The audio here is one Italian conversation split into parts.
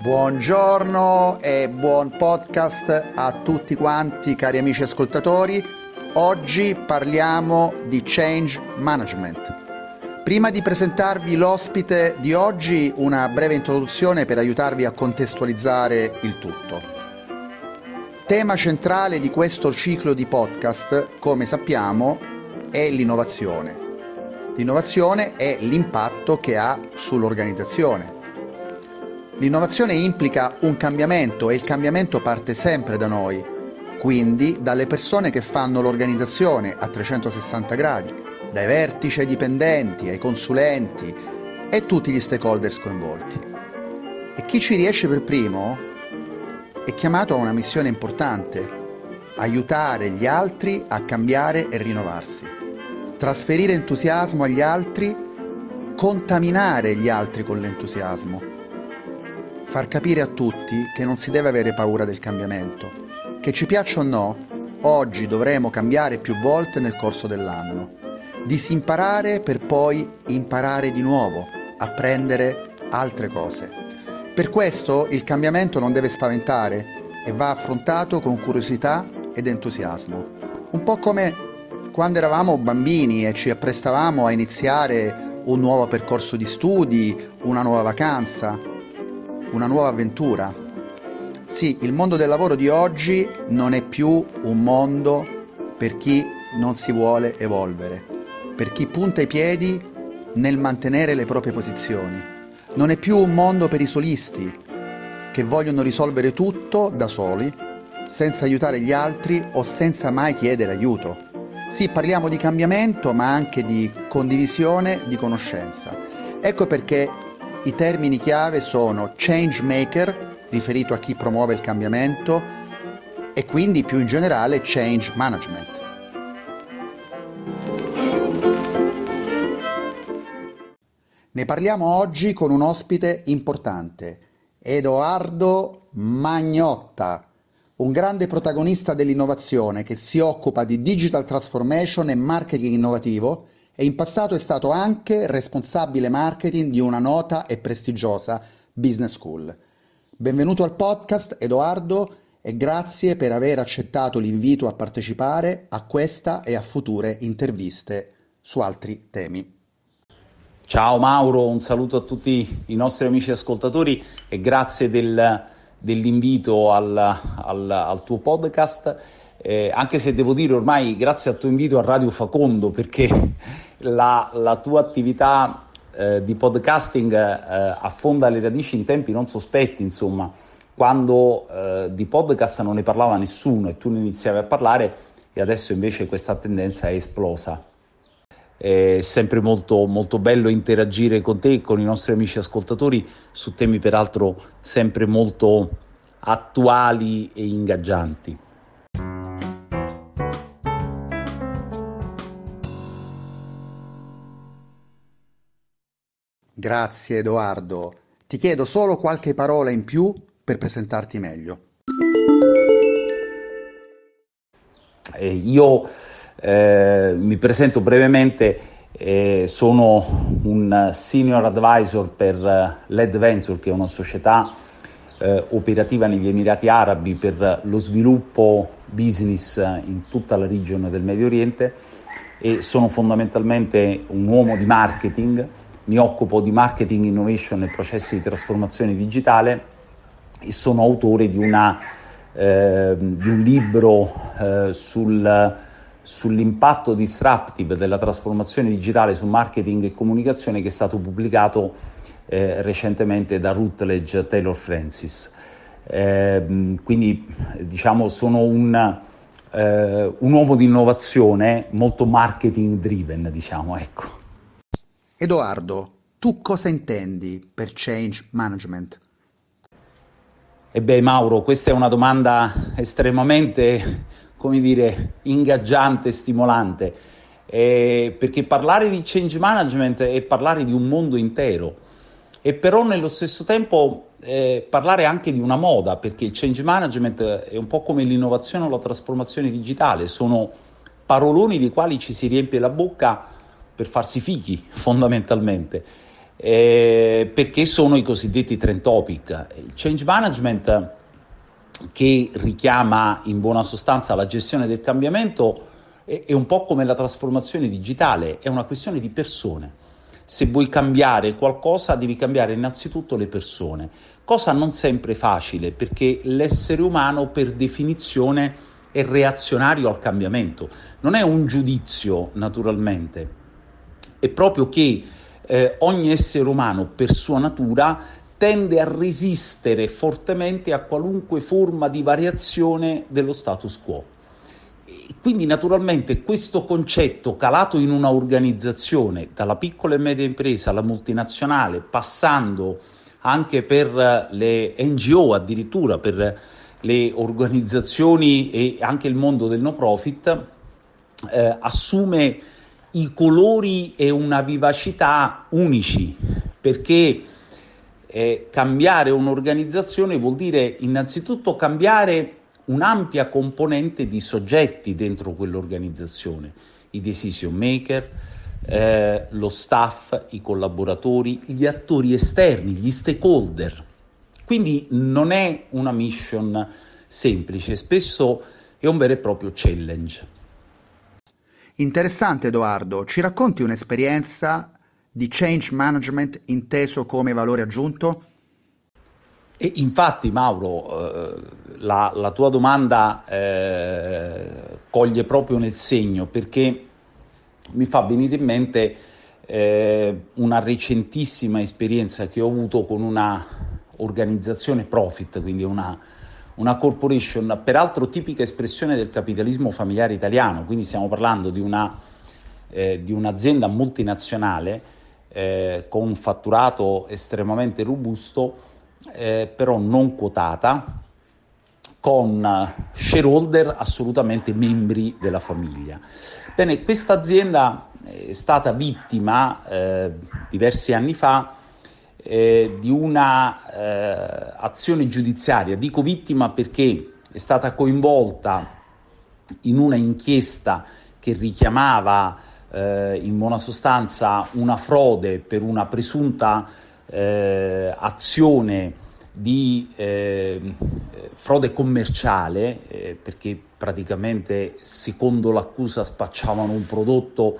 Buongiorno e buon podcast a tutti quanti cari amici ascoltatori. Oggi parliamo di change management. Prima di presentarvi l'ospite di oggi, una breve introduzione per aiutarvi a contestualizzare il tutto. Tema centrale di questo ciclo di podcast, come sappiamo, è l'innovazione. L'innovazione è l'impatto che ha sull'organizzazione L'innovazione implica un cambiamento e il cambiamento parte sempre da noi, quindi dalle persone che fanno l'organizzazione a 360 gradi, dai vertici ai dipendenti, ai consulenti e tutti gli stakeholders coinvolti. E chi ci riesce per primo è chiamato a una missione importante, aiutare gli altri a cambiare e rinnovarsi, trasferire entusiasmo agli altri, contaminare gli altri con l'entusiasmo far capire a tutti che non si deve avere paura del cambiamento. Che ci piaccia o no, oggi dovremo cambiare più volte nel corso dell'anno. Disimparare per poi imparare di nuovo, apprendere altre cose. Per questo il cambiamento non deve spaventare e va affrontato con curiosità ed entusiasmo. Un po' come quando eravamo bambini e ci apprestavamo a iniziare un nuovo percorso di studi, una nuova vacanza una nuova avventura. Sì, il mondo del lavoro di oggi non è più un mondo per chi non si vuole evolvere, per chi punta i piedi nel mantenere le proprie posizioni. Non è più un mondo per i solisti che vogliono risolvere tutto da soli, senza aiutare gli altri o senza mai chiedere aiuto. Sì, parliamo di cambiamento, ma anche di condivisione di conoscenza. Ecco perché i termini chiave sono change maker, riferito a chi promuove il cambiamento, e quindi più in generale change management. Ne parliamo oggi con un ospite importante, Edoardo Magnotta, un grande protagonista dell'innovazione che si occupa di digital transformation e marketing innovativo e in passato è stato anche responsabile marketing di una nota e prestigiosa business school. Benvenuto al podcast Edoardo e grazie per aver accettato l'invito a partecipare a questa e a future interviste su altri temi. Ciao Mauro, un saluto a tutti i nostri amici ascoltatori e grazie del, dell'invito al, al, al tuo podcast. Eh, anche se devo dire ormai grazie al tuo invito a Radio Facondo perché la, la tua attività eh, di podcasting eh, affonda le radici in tempi non sospetti, insomma, quando eh, di podcast non ne parlava nessuno e tu ne iniziavi a parlare e adesso invece questa tendenza è esplosa. È sempre molto, molto bello interagire con te e con i nostri amici ascoltatori su temi peraltro sempre molto attuali e ingaggianti. Grazie Edoardo. Ti chiedo solo qualche parola in più per presentarti meglio. Eh, io eh, mi presento brevemente, eh, sono un senior advisor per eh, LED Venture, che è una società eh, operativa negli Emirati Arabi per lo sviluppo business in tutta la regione del Medio Oriente e sono fondamentalmente un uomo di marketing mi occupo di marketing innovation e processi di trasformazione digitale e sono autore di, una, eh, di un libro eh, sul, sull'impatto disruptive della trasformazione digitale su marketing e comunicazione che è stato pubblicato eh, recentemente da Rutledge Taylor Francis. Ehm, quindi diciamo sono un, eh, un uomo di innovazione molto marketing driven, diciamo, ecco. Edoardo, tu cosa intendi per change management? E beh Mauro, questa è una domanda estremamente, come dire, ingaggiante stimolante, eh, perché parlare di change management è parlare di un mondo intero. E però nello stesso tempo eh, parlare anche di una moda, perché il change management è un po' come l'innovazione o la trasformazione digitale, sono paroloni dei quali ci si riempie la bocca per farsi fichi fondamentalmente. eh, perché sono i cosiddetti trend topic. Il change management che richiama in buona sostanza la gestione del cambiamento è, è un po' come la trasformazione digitale, è una questione di persone. Se vuoi cambiare qualcosa devi cambiare innanzitutto le persone, cosa non sempre facile perché l'essere umano per definizione è reazionario al cambiamento, non è un giudizio naturalmente, è proprio che eh, ogni essere umano per sua natura tende a resistere fortemente a qualunque forma di variazione dello status quo. quindi naturalmente questo concetto calato in una organizzazione, dalla piccola e media impresa alla multinazionale, passando anche per le NGO, addirittura per le organizzazioni e anche il mondo del no profit, eh, assume i colori e una vivacità unici, perché eh, cambiare un'organizzazione vuol dire innanzitutto cambiare un'ampia componente di soggetti dentro quell'organizzazione, i decision maker, eh, lo staff, i collaboratori, gli attori esterni, gli stakeholder. Quindi non è una mission semplice, spesso è un vero e proprio challenge. Interessante Edoardo, ci racconti un'esperienza di change management inteso come valore aggiunto? E infatti Mauro, eh, la, la, tua domanda eh, coglie proprio nel segno perché mi fa venire in mente eh, una recentissima esperienza che ho avuto con una organizzazione profit, quindi una, una corporation, peraltro tipica espressione del capitalismo familiare italiano, quindi stiamo parlando di, una, eh, di un'azienda multinazionale eh, con un fatturato estremamente robusto, eh, però non quotata, con shareholder assolutamente membri della famiglia. Bene, questa azienda è stata vittima eh, diversi anni fa eh, di una eh, azione giudiziaria. Dico vittima perché è stata coinvolta in una inchiesta che richiamava eh, in buona sostanza una frode per una presunta eh, azione di eh, frode commerciale, perché praticamente secondo l'accusa spacciavano un prodotto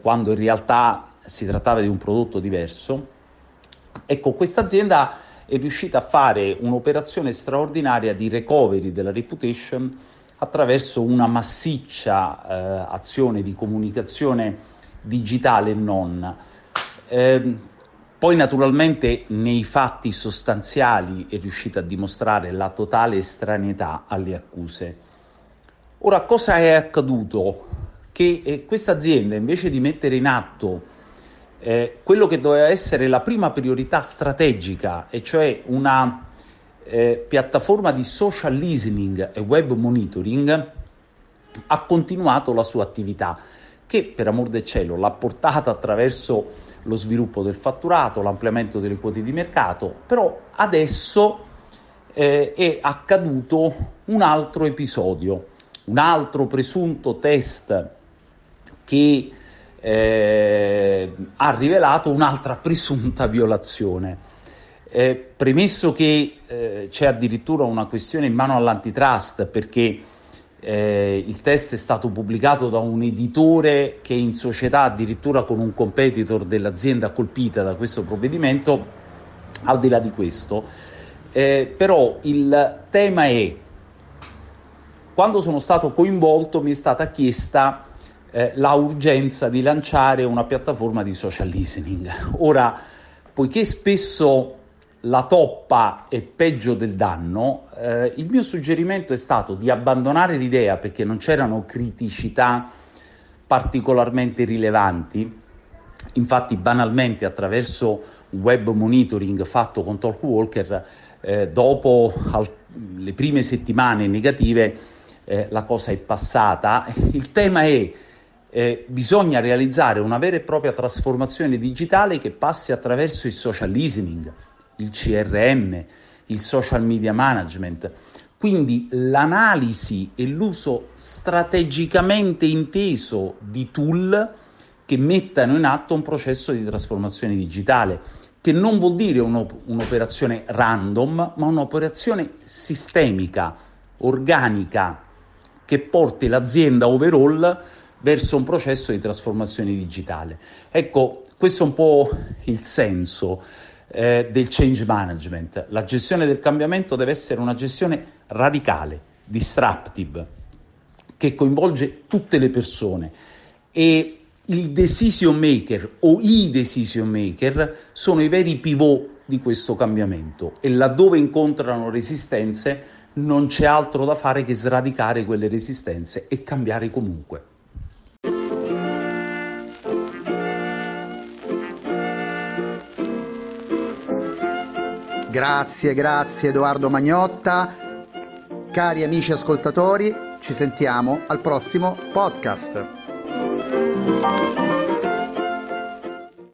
quando in realtà si trattava di un prodotto diverso. Ecco, questa azienda è riuscita a fare un'operazione straordinaria di recovery della reputation attraverso una massiccia eh, azione di comunicazione digitale e non. Eh, poi naturalmente nei fatti sostanziali è riuscita a dimostrare la totale estraneità alle accuse. Ora, cosa è accaduto? Che eh, questa azienda invece di mettere in atto eh, quello che doveva essere la prima priorità strategica, e cioè una eh, piattaforma di social listening e web monitoring, ha continuato la sua attività, che per amor del cielo l'ha portata attraverso lo sviluppo del fatturato, l'ampliamento delle quote di mercato, però adesso eh, è accaduto un altro episodio, un altro presunto test che eh, ha rivelato un'altra presunta violazione. Eh, premesso che eh, c'è addirittura una questione in mano all'antitrust perché eh, il test è stato pubblicato da un editore che è in società addirittura con un competitor dell'azienda colpita da questo provvedimento, al di là di questo, eh, però il tema è, quando sono stato coinvolto mi è stata chiesta eh, la urgenza di lanciare una piattaforma di social listening. Ora, poiché spesso la toppa è peggio del danno, eh, il mio suggerimento è stato di abbandonare l'idea perché non c'erano criticità particolarmente rilevanti. Infatti, banalmente, attraverso un web monitoring fatto con Talkwalker, eh, dopo al- le prime settimane negative, eh, la cosa è passata. Il tema è eh, bisogna realizzare una vera e propria trasformazione digitale che passi attraverso il social listening, il CRM, il social media management. Quindi l'analisi e l'uso strategicamente inteso di tool che mettano in atto un processo di trasformazione digitale, che non vuol dire un'op- un'operazione random, ma un'operazione sistemica, organica, che porti l'azienda overall verso un processo di trasformazione digitale. Ecco, questo è un po' il senso eh, del change management. La gestione del cambiamento deve essere una gestione radicale, disruptive, che coinvolge tutte le persone e il decision maker o i decision maker sono i veri pivot di questo cambiamento e laddove incontrano resistenze non c'è altro da fare che sradicare quelle resistenze e cambiare comunque. Grazie, grazie Edoardo Magnotta. Cari amici ascoltatori, ci sentiamo al prossimo podcast.